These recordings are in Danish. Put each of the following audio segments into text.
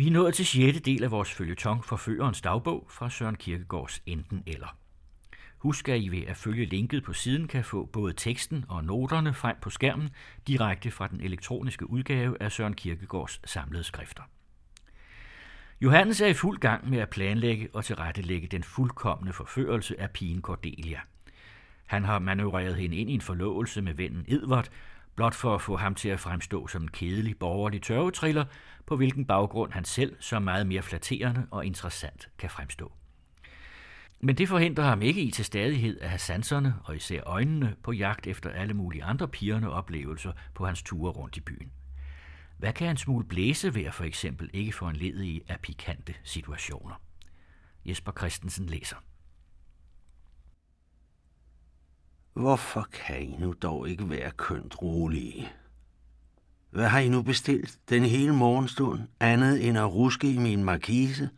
Vi er nået til 6. del af vores følgetong Forførerens dagbog fra Søren Kierkegaards Enten Eller. Husk, at I ved at følge linket på siden kan få både teksten og noterne frem på skærmen direkte fra den elektroniske udgave af Søren Kierkegaards samlede skrifter. Johannes er i fuld gang med at planlægge og tilrettelægge den fuldkommende forførelse af pigen Cordelia. Han har manøvreret hende ind i en forlovelse med vennen Edvard, blot for at få ham til at fremstå som en kedelig borgerlig tørvetriller, på hvilken baggrund han selv så meget mere flatterende og interessant kan fremstå. Men det forhindrer ham ikke i til stadighed at have sanserne og især øjnene på jagt efter alle mulige andre pigerne oplevelser på hans ture rundt i byen. Hvad kan en smule blæse være for eksempel ikke for en ledig af pikante situationer? Jesper Christensen læser. Hvorfor kan I nu dog ikke være kønt rolige? Hvad har I nu bestilt den hele morgenstund, andet end at ruske i min markise,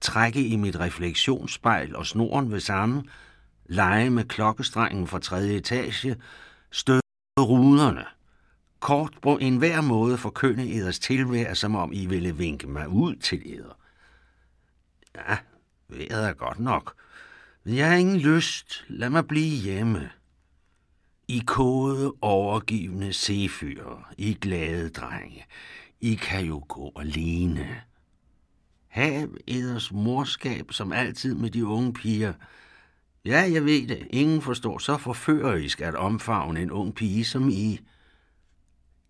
trække i mit refleksionsspejl og snoren ved samme, lege med klokkestrengen fra tredje etage, støde ruderne, kort på enhver måde forkynde eders tilvær, som om I ville vinke mig ud til eder. Ja, vejret er godt nok, men jeg har ingen lyst. Lad mig blive hjemme. I kode overgivende sefyre, I glade drenge, I kan jo gå alene. Hav eders morskab som altid med de unge piger. Ja, jeg ved det. Ingen forstår så forførerisk at omfavne en ung pige som I.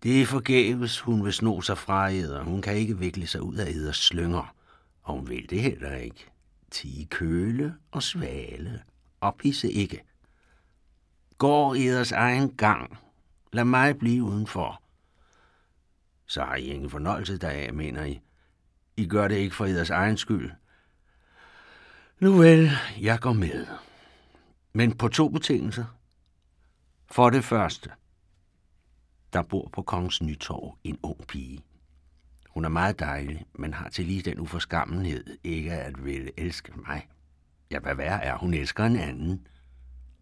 Det er forgæves, hun vil sno sig fra æder. Hun kan ikke vikle sig ud af eders slynger. Og hun vil det heller ikke. Tige køle og svale. Ophisse ikke. Går deres egen gang. Lad mig blive udenfor. Så har I ingen fornøjelse deraf, mener I. I gør det ikke for jeres egen skyld. Nu vel, jeg går med. Men på to betingelser. For det første, der bor på Kongens Nytorv en ung pige. Hun er meget dejlig, men har til lige den uforskammenhed ikke at ville elske mig. Ja, hvad værre er, hun elsker en anden.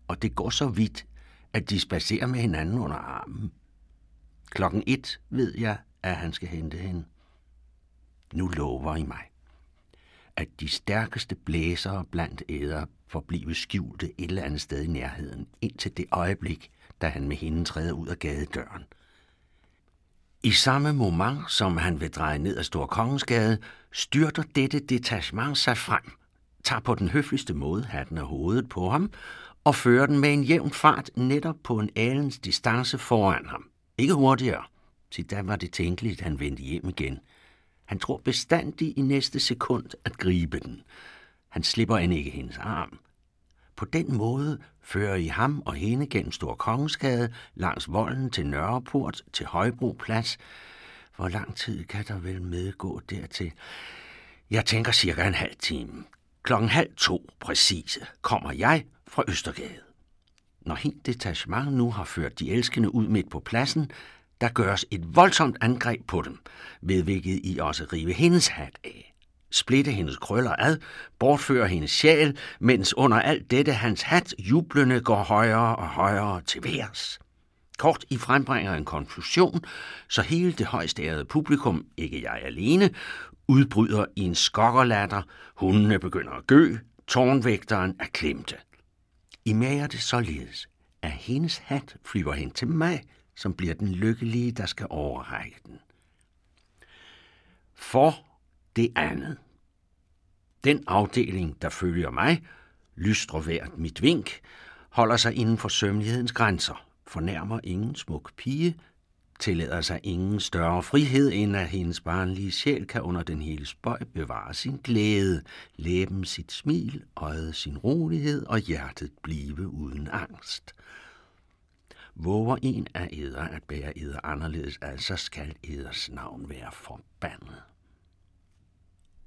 Og det går så vidt, at de spacerer med hinanden under armen. Klokken et ved jeg, at han skal hente hende. Nu lover I mig, at de stærkeste blæsere blandt æder forblive skjulte et eller andet sted i nærheden, indtil det øjeblik, da han med hende træder ud af gadedøren. I samme moment, som han vil dreje ned ad Stor Kongensgade, styrter dette detachement sig frem, tager på den høfligste måde hatten af hovedet på ham og fører den med en jævn fart netop på en alens distance foran ham. Ikke hurtigere, til da var det tænkeligt, at han vendte hjem igen. Han tror bestandig i næste sekund at gribe den. Han slipper end ikke hendes arm. På den måde fører I ham og hende gennem Stor Kongensgade, langs volden til Nørreport, til Højbro Plads. Hvor lang tid kan der vel medgå dertil? Jeg tænker cirka en halv time. Klokken halv to præcise kommer jeg fra Østergade. Når helt detachement nu har ført de elskende ud midt på pladsen, der gøres et voldsomt angreb på dem, ved hvilket I også rive hendes hat af. Splitte hendes krøller ad, bortføre hendes sjæl, mens under alt dette hans hat jublende går højere og højere til værs. Kort I frembringer en konfusion, så hele det højstærede publikum, ikke jeg alene, udbryder i en skokkerlatter, hundene begynder at gø, tårnvægteren er klemte. I mager det således, at hendes hat flyver hen til mig, som bliver den lykkelige, der skal overrække den. For det andet. Den afdeling, der følger mig, lystrer hvert mit vink, holder sig inden for sømmelighedens grænser, fornærmer ingen smuk pige, tillader sig ingen større frihed, end at hendes barnlige sjæl kan under den hele spøj bevare sin glæde, læben sit smil, øjet sin rolighed og hjertet blive uden angst. Våger en af æder at bære æder anderledes, altså skal æders navn være forbandet.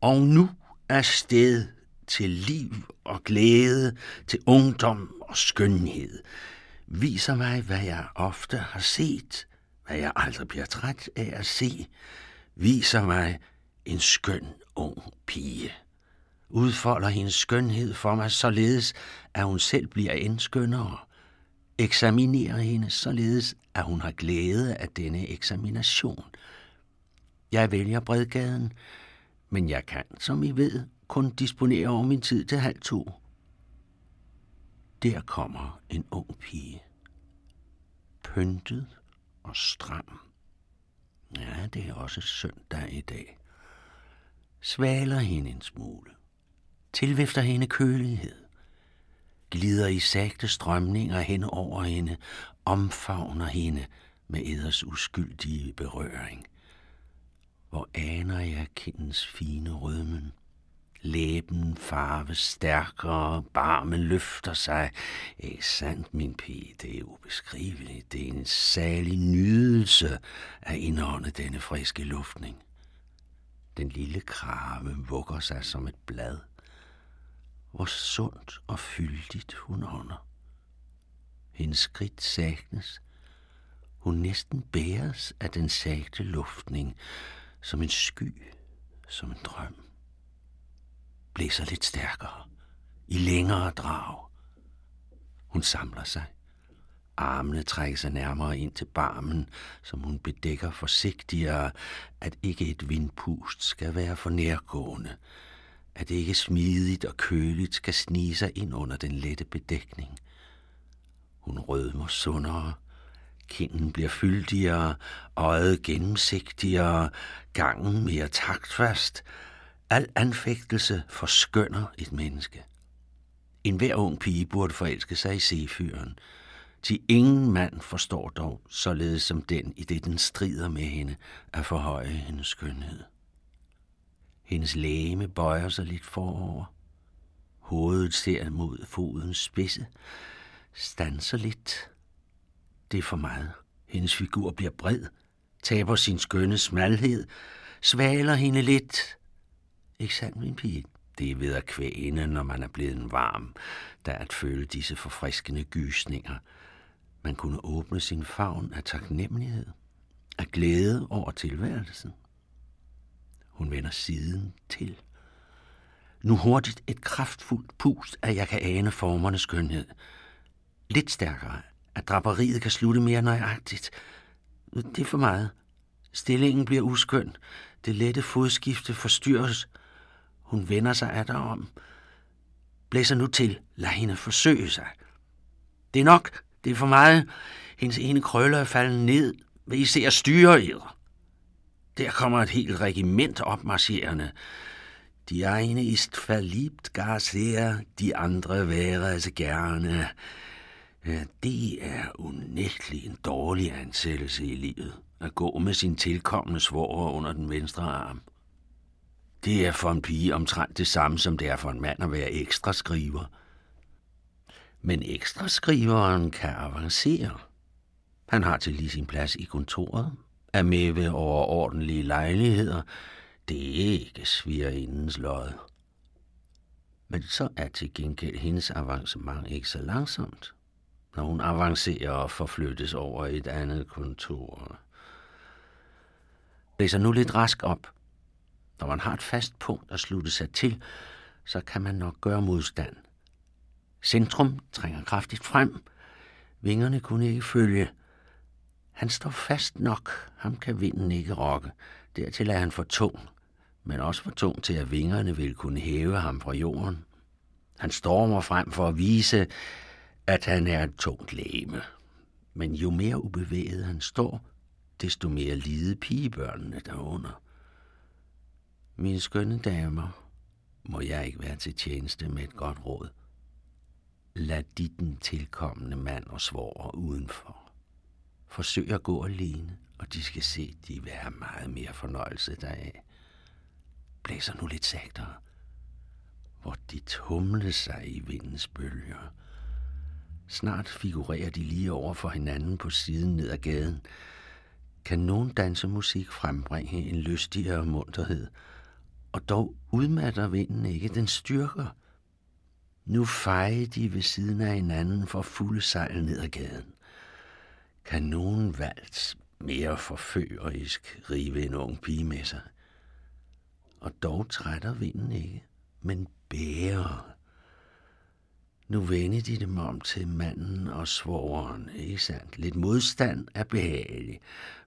Og nu er sted til liv og glæde, til ungdom og skønhed. Viser mig, hvad jeg ofte har set, at jeg aldrig bliver træt af at se. Viser mig en skøn ung pige. Udfolder hendes skønhed for mig således, at hun selv bliver end skønnere. Eksaminerer hende således, at hun har glæde af denne eksamination. Jeg vælger Bredgaden, Men jeg kan, som I ved, kun disponere over min tid til halv to. Der kommer en ung pige. Pyntet og stram. Ja, det er også søndag i dag. Svaler hende en smule. Tilvifter hende kølighed. Glider i sagte strømninger hen over hende. Omfavner hende med eders uskyldige berøring. Hvor aner jeg kindens fine rødmen Læben farve stærkere, barmen løfter sig. Æ, sandt, min pige, det er ubeskriveligt. Det er en særlig nydelse at indånde denne friske luftning. Den lille krave vugger sig som et blad. Hvor sundt og fyldigt hun ånder. Hendes skridt sagnes. Hun næsten bæres af den sagte luftning, som en sky, som en drøm blæser lidt stærkere, i længere drag. Hun samler sig. Armene trækker sig nærmere ind til barmen, som hun bedækker forsigtigere, at ikke et vindpust skal være for nærgående, at det ikke smidigt og køligt skal snige sig ind under den lette bedækning. Hun rødmer sundere, kinden bliver fyldigere, øjet gennemsigtigere, gangen mere taktfast, Al anfægtelse forskønner et menneske. En hver ung pige burde forelske sig i sefyren. Til ingen mand forstår dog, således som den, i det den strider med hende, at forhøje hendes skønhed. Hendes læme bøjer sig lidt forover. Hovedet ser mod fodens spidse. Stanser lidt. Det er for meget. Hendes figur bliver bred, taber sin skønne smalhed, svaler hende lidt, ikke sandt, min pige? Det er ved at kvæne, når man er blevet varm, der at føle disse forfriskende gysninger. Man kunne åbne sin favn af taknemmelighed, af glæde over tilværelsen. Hun vender siden til. Nu hurtigt et kraftfuldt pust, at jeg kan ane formernes skønhed. Lidt stærkere, at draperiet kan slutte mere nøjagtigt. Det er for meget. Stillingen bliver uskøn. Det lette fodskifte forstyrres. Hun vender sig af om. Blæser nu til. Lad hende forsøge sig. Det er nok. Det er for meget. Hendes ene krøller er faldet ned. Vil I se at styre eder? Der kommer et helt regiment opmarcherende. De ene ist verliebt gar sehr, de andre være altså gerne. Ja, det er unægtelig en dårlig ansættelse i livet, at gå med sin tilkommende svoger under den venstre arm. Det er for en pige omtrent det samme, som det er for en mand at være ekstra skriver. Men ekstra skriveren kan avancere. Han har til lige sin plads i kontoret, er med ved overordentlige lejligheder. Det er ikke svigerindens lod. Men så er til gengæld hendes avancement ikke så langsomt, når hun avancerer og forflyttes over et andet kontor. Læser nu lidt rask op – når man har et fast punkt at slutte sig til, så kan man nok gøre modstand. Centrum trænger kraftigt frem. Vingerne kunne ikke følge. Han står fast nok. Ham kan vinden ikke rokke. Dertil er han for tung, men også for tung til, at vingerne vil kunne hæve ham fra jorden. Han stormer frem for at vise, at han er et tungt læme. Men jo mere ubevæget han står, desto mere lide pigebørnene derunder. Mine skønne damer, må jeg ikke være til tjeneste med et godt råd. Lad de den tilkommende mand og svoger udenfor. Forsøg at gå alene, og de skal se, de vil have meget mere fornøjelse deraf. Blæser nu lidt sagtere, hvor de tumlede sig i vindens bølger. Snart figurerer de lige over for hinanden på siden ned ad gaden. Kan nogen dansemusik frembringe en lystigere munterhed – og dog udmatter vinden ikke den styrker. Nu fejer de ved siden af hinanden for fulde sejl ned ad gaden. Kan nogen vals mere forførerisk rive en ung pige med sig? Og dog trætter vinden ikke, men bærer. Nu vendte de dem om til manden og svogeren, ikke sandt? Lidt modstand er behagelig.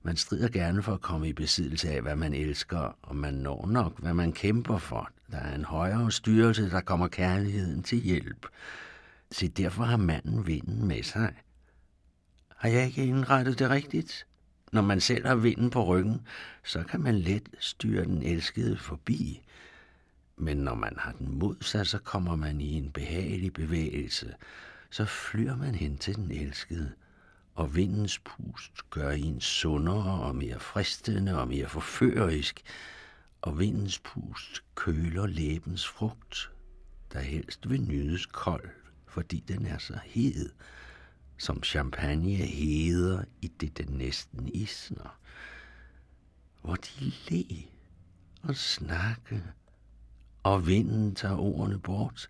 Man strider gerne for at komme i besiddelse af, hvad man elsker, og man når nok, hvad man kæmper for. Der er en højere styrelse, der kommer kærligheden til hjælp. Så derfor har manden vinden med sig. Har jeg ikke indrettet det rigtigt? Når man selv har vinden på ryggen, så kan man let styre den elskede forbi. Men når man har den mod sig, så kommer man i en behagelig bevægelse. Så flyr man hen til den elskede, og vindens pust gør en sundere og mere fristende og mere forførerisk, og vindens pust køler læbens frugt, der helst vil nydes kold, fordi den er så hed, som champagne heder i det, den næsten isner. Hvor de le og snakke, og vinden tager ordene bort,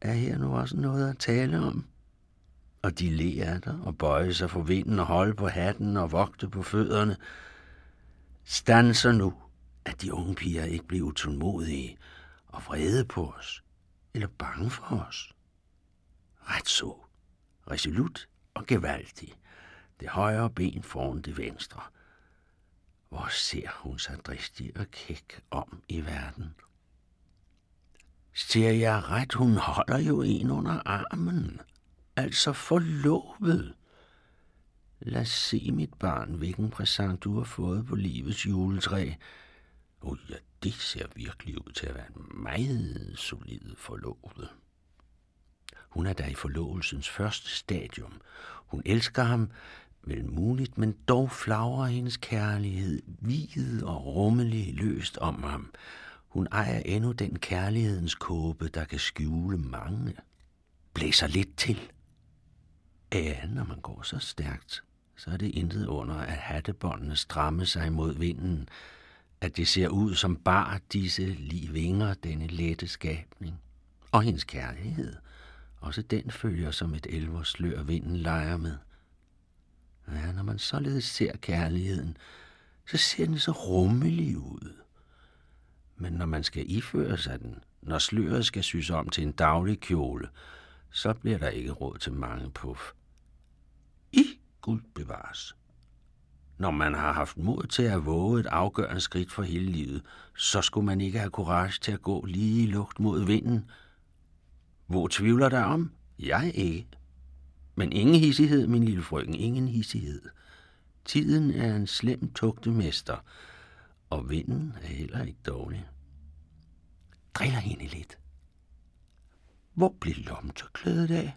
er her nu også noget at tale om. Og de lærer af dig og bøje sig for vinden og holde på hatten og vogte på fødderne. Stanser nu, at de unge piger ikke bliver utålmodige og vrede på os, eller bange for os. Ret så, resolut og gevaldig, det højre ben foran det venstre. Hvor ser hun sig dristig og kæk om i verden? Ser jeg ret, hun holder jo en under armen. Altså forlovet. Lad se, mit barn, hvilken præsent du har fået på livets juletræ. Oh ja, det ser virkelig ud til at være en meget solid forlovet. Hun er der i forlovelsens første stadium. Hun elsker ham, vel muligt, men dog flagrer hendes kærlighed, hvid og rummelig løst om ham. Hun ejer endnu den kærlighedens kåbe, der kan skjule mange. Blæser lidt til. Ja, når man går så stærkt, så er det intet under, at hattebåndene stramme sig mod vinden, at det ser ud som bar disse lige vinger, denne lette skabning. Og hendes kærlighed, også den følger som et elverslør, vinden leger med. Ja, når man således ser kærligheden, så ser den så rummelig ud. Men når man skal iføre sig den, når sløret skal sys om til en daglig kjole, så bliver der ikke råd til mange puff. I Gud bevares. Når man har haft mod til at våge et afgørende skridt for hele livet, så skulle man ikke have courage til at gå lige i lugt mod vinden. Hvor tvivler der om? Jeg ikke. Men ingen hissighed, min lille frøken, ingen hissighed. Tiden er en slem tugtemester, og vinden er heller ikke dårlig. Driller hende lidt. Hvor blev lomtørklædet af?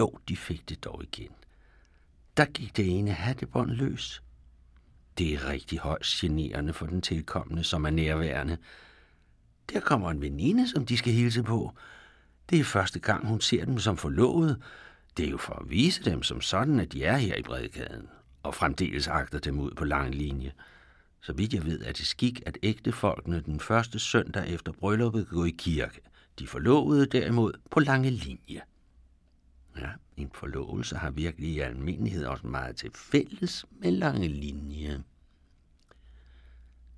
Jo, de fik det dog igen. Der gik det ene hattebånd løs. Det er rigtig højst generende for den tilkommende, som er nærværende. Der kommer en veninde, som de skal hilse på. Det er første gang, hun ser dem som forlovet. Det er jo for at vise dem som sådan, at de er her i bredkaden, og fremdeles agter dem ud på lang linje. Så vidt jeg ved, er det skik, at ægtefolkene den første søndag efter brylluppet går i kirke. De forlovede derimod på lange linje. Ja, en forlovelse har virkelig i almindelighed også meget til fælles med lange linje.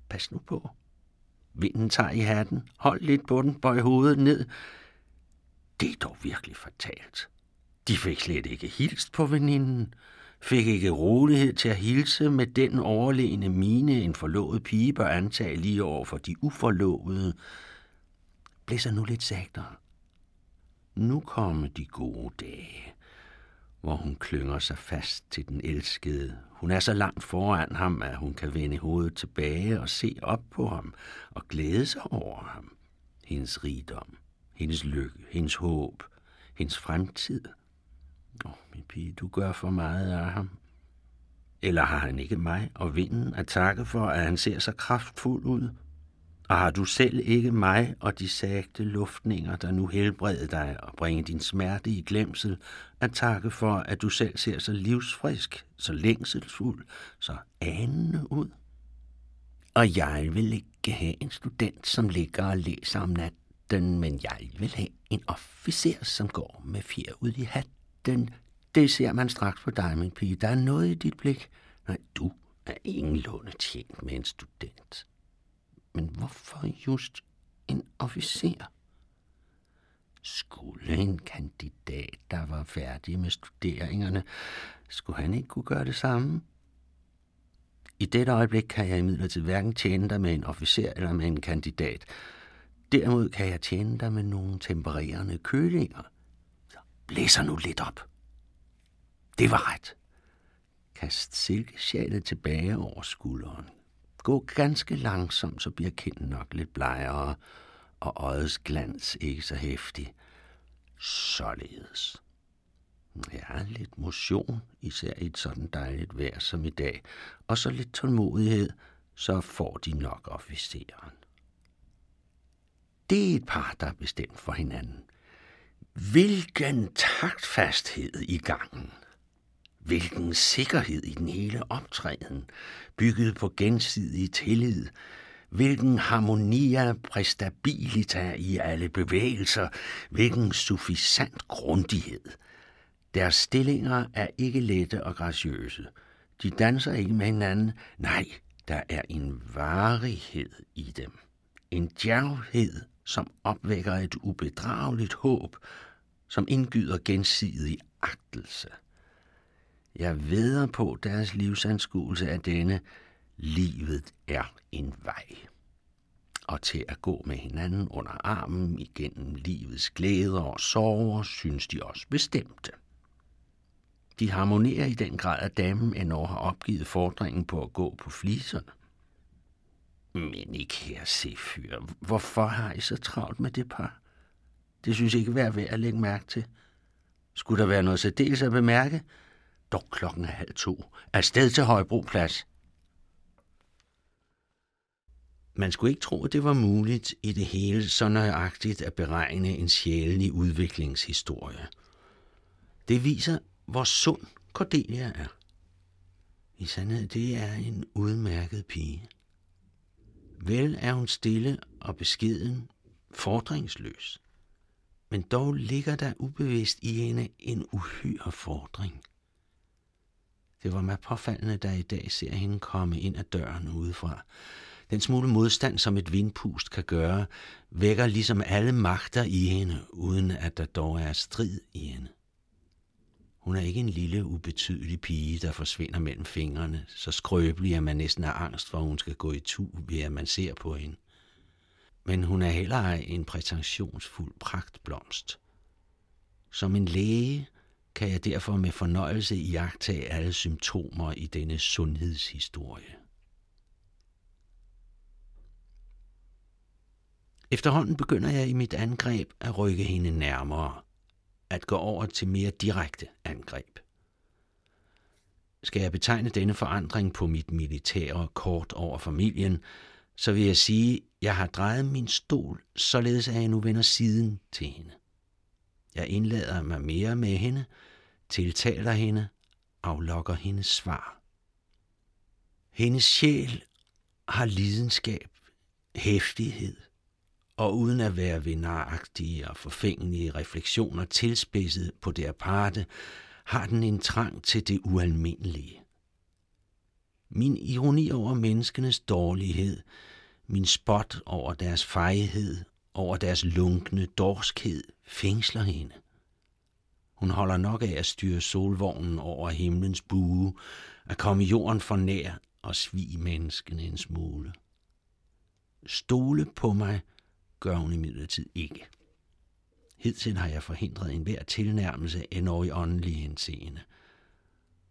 Pas nu på. Vinden tager i hatten. Hold lidt på den. Bøj hovedet ned. Det er dog virkelig fatalt. De fik slet ikke hilst på veninden fik ikke rolighed til at hilse med den overlegne mine, en forlovet pige bør antage lige over for de uforlovede. Blæser nu lidt sagtere. Nu kommer de gode dage, hvor hun klynger sig fast til den elskede. Hun er så langt foran ham, at hun kan vende hovedet tilbage og se op på ham og glæde sig over ham. Hendes rigdom, hendes lykke, hendes håb, hendes fremtid – Åh, oh, min pige, du gør for meget af ham. Eller har han ikke mig og vinden at takke for, at han ser så kraftfuld ud? Og har du selv ikke mig og de sagte luftninger, der nu helbreder dig og bringer din smerte i glemsel, at takke for, at du selv ser så livsfrisk, så længselsfuld, så anende ud? Og jeg vil ikke have en student, som ligger og læser om natten, men jeg vil have en officer, som går med fjer ud i hat den, det ser man straks på dig, min pige. Der er noget i dit blik. Nej, du er ingenlunde tjent med en student. Men hvorfor just en officer? Skulle en kandidat, der var færdig med studeringerne, skulle han ikke kunne gøre det samme? I dette øjeblik kan jeg imidlertid hverken tjene dig med en officer eller med en kandidat. Derimod kan jeg tjene dig med nogle tempererende kølinger. Blæser nu lidt op. Det var ret. Kast silkesjalet tilbage over skulderen. Gå ganske langsomt, så bliver kinden nok lidt blegere, og øjets glans ikke så hæftig. Således. Ja, lidt motion, især i et sådan dejligt vejr som i dag, og så lidt tålmodighed, så får de nok officeren. Det er et par, der er bestemt for hinanden. Hvilken taktfasthed i gangen. Hvilken sikkerhed i den hele optræden, bygget på gensidig tillid. Hvilken harmonia prestabilita i alle bevægelser. Hvilken suffisant grundighed. Deres stillinger er ikke lette og graciøse. De danser ikke med hinanden. Nej, der er en varighed i dem. En djærvhed som opvækker et ubedrageligt håb, som indgyder gensidig agtelse. Jeg veder på deres livsanskuelse af denne, livet er en vej. Og til at gå med hinanden under armen igennem livets glæder og sorger, synes de også bestemte. De harmonerer i den grad, at damen endnu har opgivet fordringen på at gå på fliserne. Men ikke her, se fyr. Hvorfor har I så travlt med det par? Det synes jeg ikke er værd at lægge mærke til. Skulle der være noget særdeles at bemærke? Dog klokken er halv to. Afsted til Højbroplads. Man skulle ikke tro, at det var muligt i det hele så nøjagtigt at beregne en sjælelig udviklingshistorie. Det viser, hvor sund Cordelia er. I sandhed, det er en udmærket pige. Vel er hun stille og beskeden, fordringsløs. Men dog ligger der ubevidst i hende en uhyre fordring. Det var mig påfaldende, da i dag ser hende komme ind ad døren udefra. Den smule modstand, som et vindpust kan gøre, vækker ligesom alle magter i hende, uden at der dog er strid i hende. Hun er ikke en lille, ubetydelig pige, der forsvinder mellem fingrene, så skrøbelig, at man næsten har angst for, at hun skal gå i tu, ved at man ser på hende. Men hun er heller en prætentionsfuld pragtblomst. Som en læge kan jeg derfor med fornøjelse iagtage alle symptomer i denne sundhedshistorie. Efterhånden begynder jeg i mit angreb at rykke hende nærmere – at gå over til mere direkte angreb. Skal jeg betegne denne forandring på mit militære kort over familien, så vil jeg sige, at jeg har drejet min stol, således at jeg nu vender siden til hende. Jeg indlader mig mere med hende, tiltaler hende, aflokker hendes svar. Hendes sjæl har lidenskab, hæftighed, og uden at være vinaragtige og forfængelige refleksioner tilspidset på det aparte, har den en trang til det ualmindelige. Min ironi over menneskenes dårlighed, min spot over deres fejhed, over deres lunkne dorskhed, fængsler hende. Hun holder nok af at styre solvognen over himlens bue, at komme jorden for nær og svige menneskene en smule. Stole på mig – gør hun imidlertid ikke. Hidtil har jeg forhindret enhver tilnærmelse endnu i åndelig henseende.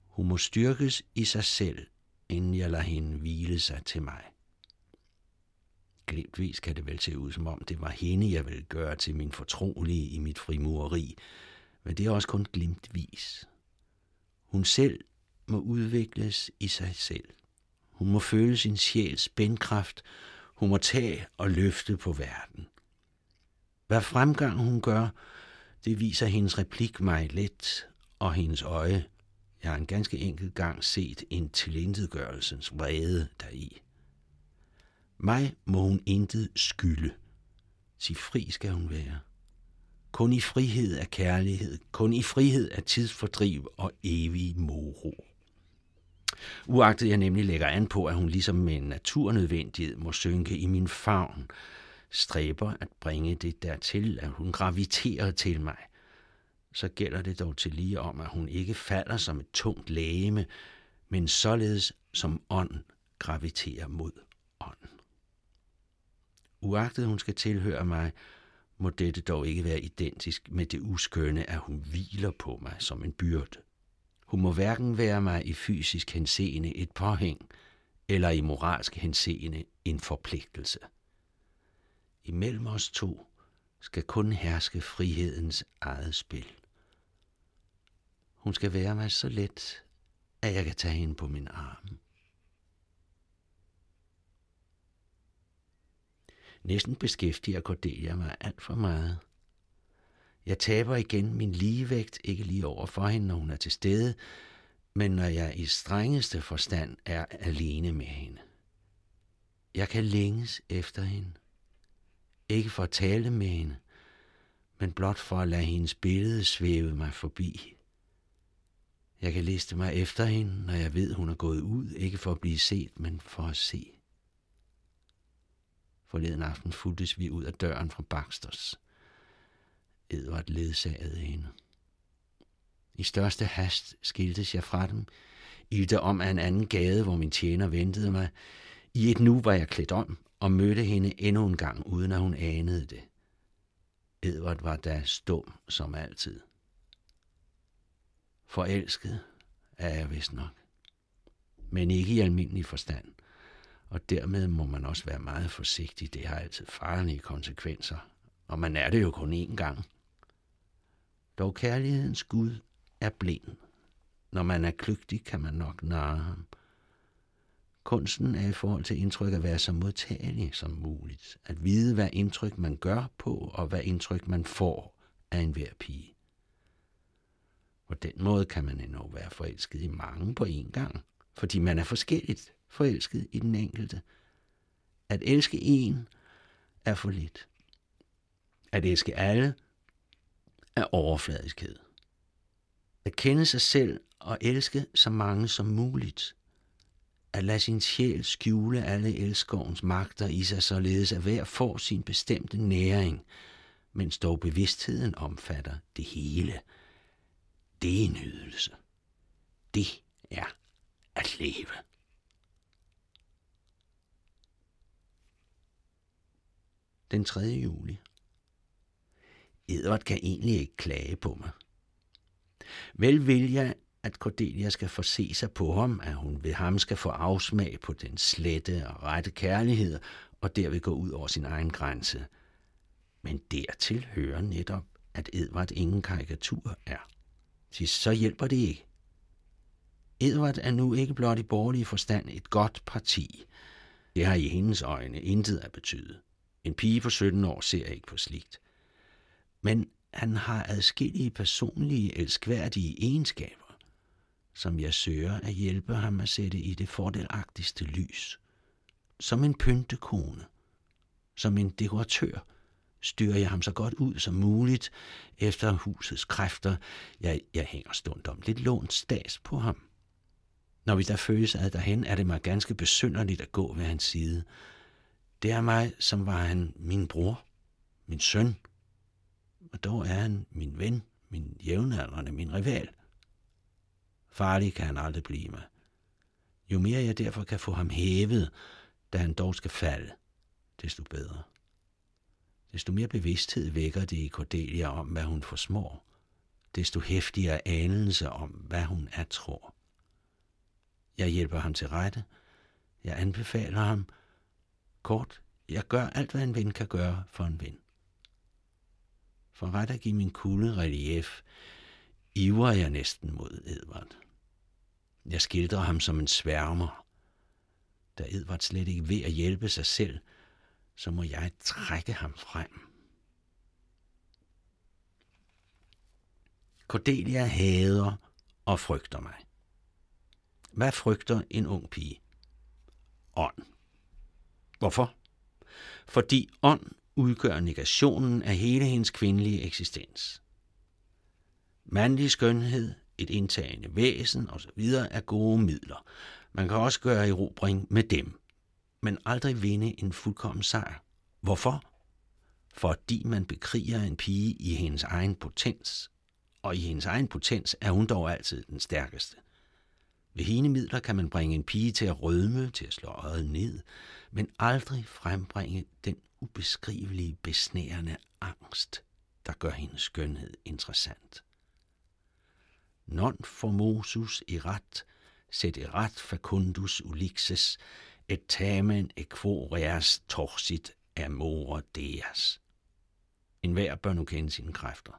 Hun må styrkes i sig selv, inden jeg lader hende hvile sig til mig. Glemtvis kan det vel se ud, som om det var hende, jeg ville gøre til min fortrolige i mit frimureri, men det er også kun glimtvis. Hun selv må udvikles i sig selv. Hun må føle sin sjæls spændkraft hun må tage og løfte på verden. Hvad fremgang hun gør, det viser hendes replik mig let, og hendes øje. Jeg har en ganske enkelt gang set en tilintetgørelsens vrede deri. Mig må hun intet skylde. Sig fri skal hun være. Kun i frihed er kærlighed, kun i frihed er tidsfordriv og evig moro. Uagtet jeg nemlig lægger an på, at hun ligesom med en naturnødvendighed må synke i min favn, stræber at bringe det dertil, at hun graviterer til mig, så gælder det dog til lige om, at hun ikke falder som et tungt lægeme, men således som ånd graviterer mod ånd. Uagtet hun skal tilhøre mig, må dette dog ikke være identisk med det uskønne, at hun hviler på mig som en byrde. Hun må hverken være mig i fysisk henseende et påhæng, eller i moralsk henseende en forpligtelse. Imellem os to skal kun herske frihedens eget spil. Hun skal være mig så let, at jeg kan tage hende på min arm. Næsten beskæftiger Cordelia mig alt for meget. Jeg taber igen min ligevægt, ikke lige over for hende, når hun er til stede, men når jeg i strengeste forstand er alene med hende. Jeg kan længes efter hende. Ikke for at tale med hende, men blot for at lade hendes billede svæve mig forbi. Jeg kan liste mig efter hende, når jeg ved, hun er gået ud, ikke for at blive set, men for at se. Forleden aften fuldtes vi ud af døren fra Baxters. Edvard ledsagede hende. I største hast skiltes jeg fra dem, ilte om af en anden gade, hvor min tjener ventede mig. I et nu var jeg klædt om og mødte hende endnu en gang, uden at hun anede det. Edvard var da stum som altid. Forelsket er jeg vist nok, men ikke i almindelig forstand og dermed må man også være meget forsigtig. Det har altid farlige konsekvenser, og man er det jo kun én gang. Dog kærlighedens Gud er blind. Når man er kløgtig, kan man nok narre ham. Kunsten er i forhold til indtryk at være så modtagelig som muligt. At vide, hvad indtryk man gør på, og hvad indtryk man får af enhver pige. På den måde kan man endnu være forelsket i mange på én gang, fordi man er forskelligt forelsket i den enkelte. At elske en er for lidt. At elske alle er overfladiskhed. At kende sig selv og elske så mange som muligt. At lade sin sjæl skjule alle elskovens magter i sig, således at hver får sin bestemte næring, mens dog bevidstheden omfatter det hele. Det er nydelse. Det er at leve. den 3. juli. Edvard kan egentlig ikke klage på mig. Vel vil jeg, at Cordelia skal få se sig på ham, at hun ved ham skal få afsmag på den slette og rette kærlighed, og derved gå ud over sin egen grænse. Men dertil hører netop, at Edvard ingen karikatur er. Så hjælper det ikke. Edvard er nu ikke blot i borgerlig forstand et godt parti. Det har i hendes øjne intet at betyde. En pige på 17 år ser ikke på slikt. Men han har adskillige personlige, elskværdige egenskaber, som jeg søger at hjælpe ham at sætte i det fordelagtigste lys. Som en pyntekone, som en dekoratør, styrer jeg ham så godt ud som muligt efter husets kræfter. Jeg, jeg hænger stundom lidt lånt stas på ham. Når vi der føles ad derhen, er det mig ganske besynderligt at gå ved hans side – det er mig, som var han min bror, min søn, og dog er han min ven, min jævnaldrende, min rival. Farlig kan han aldrig blive mig. Jo mere jeg derfor kan få ham hævet, da han dog skal falde, desto bedre. Desto mere bevidsthed vækker det i Cordelia om, hvad hun forsmår, desto hæftigere anelse om, hvad hun er tror. Jeg hjælper ham til rette. Jeg anbefaler ham, Kort, jeg gør alt, hvad en ven kan gøre for en ven. For ret at give min kulde relief, iver jeg næsten mod Edvard. Jeg skildrer ham som en sværmer. Da Edvard slet ikke ved at hjælpe sig selv, så må jeg trække ham frem. Cordelia hader og frygter mig. Hvad frygter en ung pige? Ånd. Hvorfor? Fordi ånd udgør negationen af hele hendes kvindelige eksistens. Mandlig skønhed, et indtagende væsen osv. er gode midler. Man kan også gøre erobring med dem, men aldrig vinde en fuldkommen sejr. Hvorfor? fordi man bekriger en pige i hendes egen potens, og i hendes egen potens er hun dog altid den stærkeste. Ved hende midler kan man bringe en pige til at rødme, til at slå øjet ned, men aldrig frembringe den ubeskrivelige, besnærende angst, der gør hendes skønhed interessant. Non formosus erat, sed erat facundus ulixes, et tamen equoreas torsit amore deas. En hver bør nu kende sine kræfter.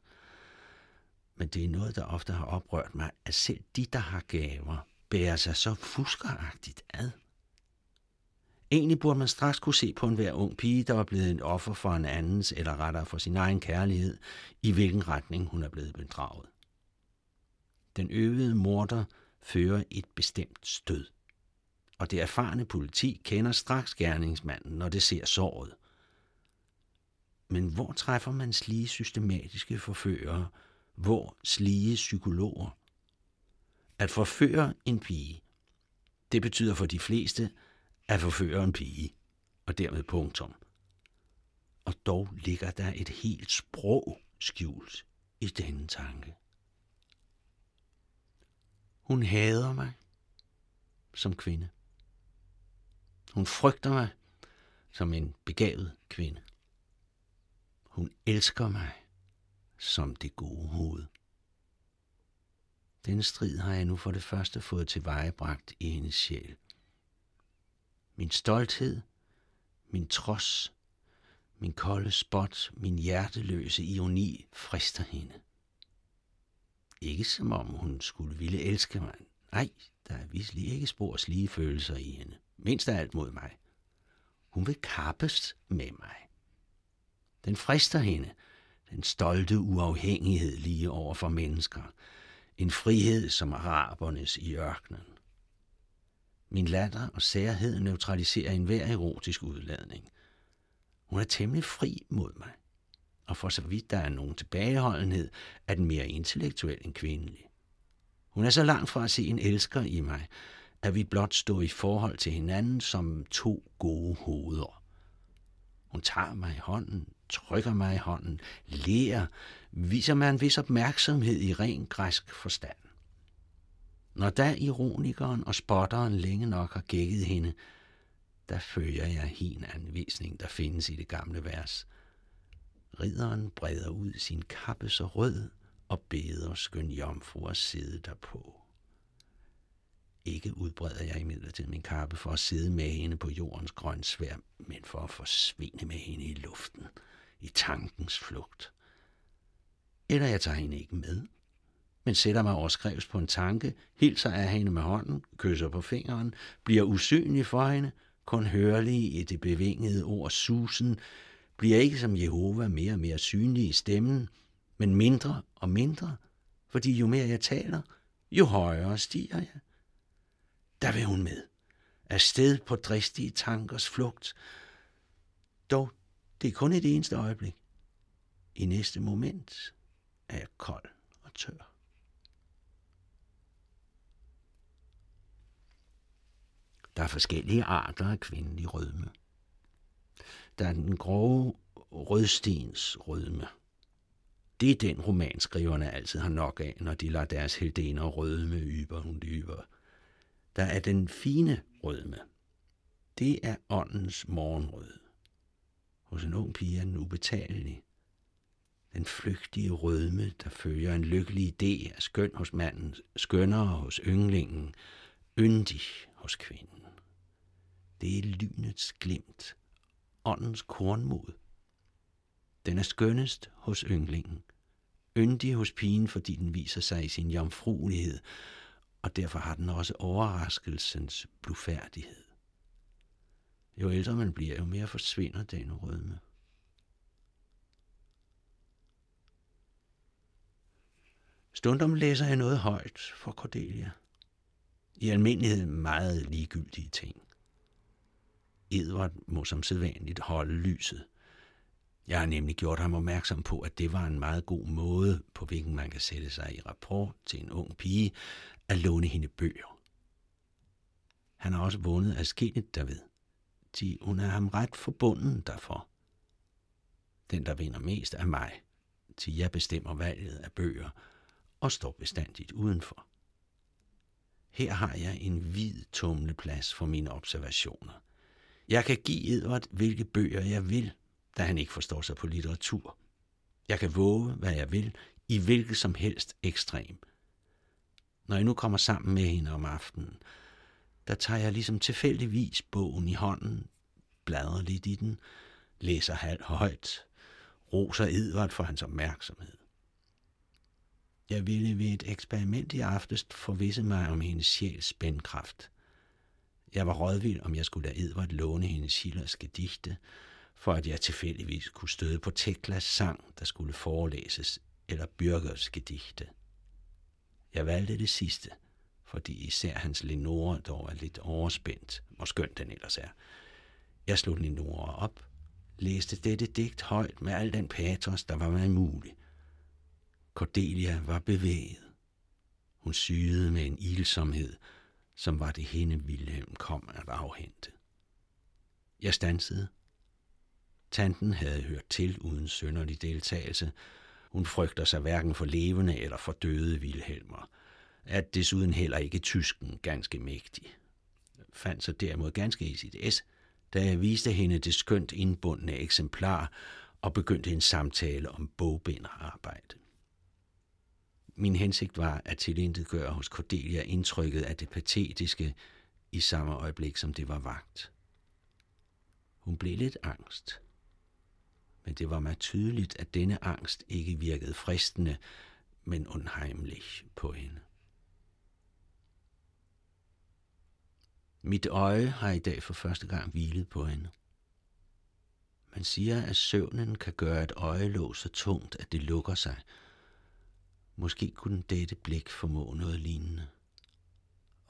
Men det er noget, der ofte har oprørt mig, at selv de, der har gaver, bærer sig så fuskeragtigt ad. Egentlig burde man straks kunne se på en hver ung pige, der var blevet en offer for en andens, eller rettere for sin egen kærlighed, i hvilken retning hun er blevet bedraget. Den øvede morder fører et bestemt stød, og det erfarne politi kender straks gerningsmanden, når det ser såret. Men hvor træffer man slige systematiske forfører, hvor slige psykologer? At forføre en pige, det betyder for de fleste at forføre en pige, og dermed punktum. Og dog ligger der et helt sprog skjult i denne tanke. Hun hader mig som kvinde. Hun frygter mig som en begavet kvinde. Hun elsker mig som det gode hoved. Den strid har jeg nu for det første fået tilvejebragt i hendes sjæl. Min stolthed, min trods, min kolde spot, min hjerteløse ironi frister hende. Ikke som om hun skulle ville elske mig. Nej, der er visselig ikke spor slige følelser i hende. Mindst af alt mod mig. Hun vil kappes med mig. Den frister hende, den stolte uafhængighed lige over for mennesker. En frihed som arabernes i ørkenen. Min latter og særhed neutraliserer enhver erotisk udladning. Hun er temmelig fri mod mig, og for så vidt der er nogen tilbageholdenhed, er den mere intellektuel end kvindelig. Hun er så langt fra at se en elsker i mig, at vi blot står i forhold til hinanden som to gode hoveder. Hun tager mig i hånden, trykker mig i hånden, lærer, viser mig en vis opmærksomhed i ren græsk forstand. Når da ironikeren og spotteren længe nok har gækket hende, der følger jeg hin anvisning, der findes i det gamle vers. Ridderen breder ud sin kappe så rød og beder skøn jomfru at sidde derpå. Ikke udbreder jeg imidlertid min kappe for at sidde med hende på jordens grønsvær, men for at forsvinde med hende i luften, i tankens flugt. Eller jeg tager hende ikke med, men sætter mig overskrevs på en tanke, hilser af hende med hånden, kysser på fingeren, bliver usynlig for hende, kun hørlig i det bevingede ord susen, bliver ikke som Jehova mere og mere synlig i stemmen, men mindre og mindre, fordi jo mere jeg taler, jo højere stiger jeg. Der vil hun med, afsted på dristige tankers flugt. Dog, det er kun et eneste øjeblik. I næste moment er jeg kold og tør. Der er forskellige arter af kvindelig rødme. Der er den grove rødstens rødme. Det er den romanskriverne altid har nok af, når de lader deres heldener rødme yber hun dyber. Der er den fine rødme. Det er åndens morgenrød. Hos en ung pige er den ubetalelig. Den flygtige rødme, der følger en lykkelig idé, er skøn hos manden, skønnere hos ynglingen, yndig hos kvinden. Det er lynets glimt, åndens kornmod. Den er skønnest hos ynglingen, yndig hos pigen, fordi den viser sig i sin jomfruelighed, og derfor har den også overraskelsens blufærdighed. Jo ældre man bliver, jo mere forsvinder den rødme. Stundom læser jeg noget højt for Cordelia. I almindelighed meget ligegyldige ting. Edvard må som sædvanligt holde lyset. Jeg har nemlig gjort ham opmærksom på, at det var en meget god måde, på hvilken man kan sætte sig i rapport til en ung pige, at låne hende bøger. Han har også vundet af skinnet derved. til hun er ham ret forbunden derfor. Den, der vinder mest, er mig, til jeg bestemmer valget af bøger og står bestandigt udenfor. Her har jeg en hvid tumleplads for mine observationer. Jeg kan give Edvard, hvilke bøger jeg vil, da han ikke forstår sig på litteratur. Jeg kan våge, hvad jeg vil, i hvilket som helst ekstrem. Når jeg nu kommer sammen med hende om aftenen, der tager jeg ligesom tilfældigvis bogen i hånden, bladrer lidt i den, læser halvt højt, roser Edvard for hans opmærksomhed. Jeg ville ved et eksperiment i aftes forvisse mig om hendes sjæls spændkraft. Jeg var rådvild, om jeg skulle lade Edvard låne hendes Schillerske digte, for at jeg tilfældigvis kunne støde på Teklas sang, der skulle forelæses, eller Bürgers digte. Jeg valgte det sidste, fordi især hans Lenore dog er lidt overspændt, hvor skøn den ellers er. Jeg slog Lenore op, læste dette digt højt med al den patos, der var mig mulig. Cordelia var bevæget. Hun syede med en ilsomhed, som var det hende Wilhelm kom at afhente. Jeg stansede. Tanten havde hørt til uden sønderlig deltagelse. Hun frygter sig hverken for levende eller for døde Wilhelmer. At desuden heller ikke tysken ganske mægtig. Fandt sig derimod ganske i sit S, da jeg viste hende det skønt indbundne eksemplar og begyndte en samtale om bogbinderarbejde. Min hensigt var at tilintetgøre hos Cordelia indtrykket af det patetiske i samme øjeblik, som det var vagt. Hun blev lidt angst. Men det var mig tydeligt, at denne angst ikke virkede fristende, men unheimlich på hende. Mit øje har i dag for første gang hvilet på hende. Man siger, at søvnen kan gøre et øjelåg så tungt, at det lukker sig – Måske kunne dette blik formå noget lignende.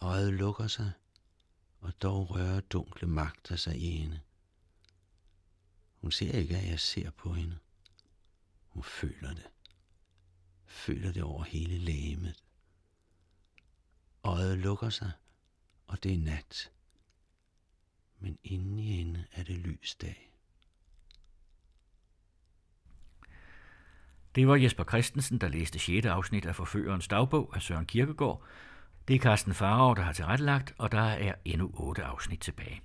Øjet lukker sig, og dog rører dunkle magter sig i hende. Hun ser ikke, at jeg ser på hende. Hun føler det. Føler det over hele lægemet. Øjet lukker sig, og det er nat. Men inde i hende er det lys dag. Det var Jesper Christensen, der læste 6. afsnit af Forførerens dagbog af Søren Kirkegaard. Det er Carsten Farov, der har tilrettelagt, og der er endnu 8 afsnit tilbage.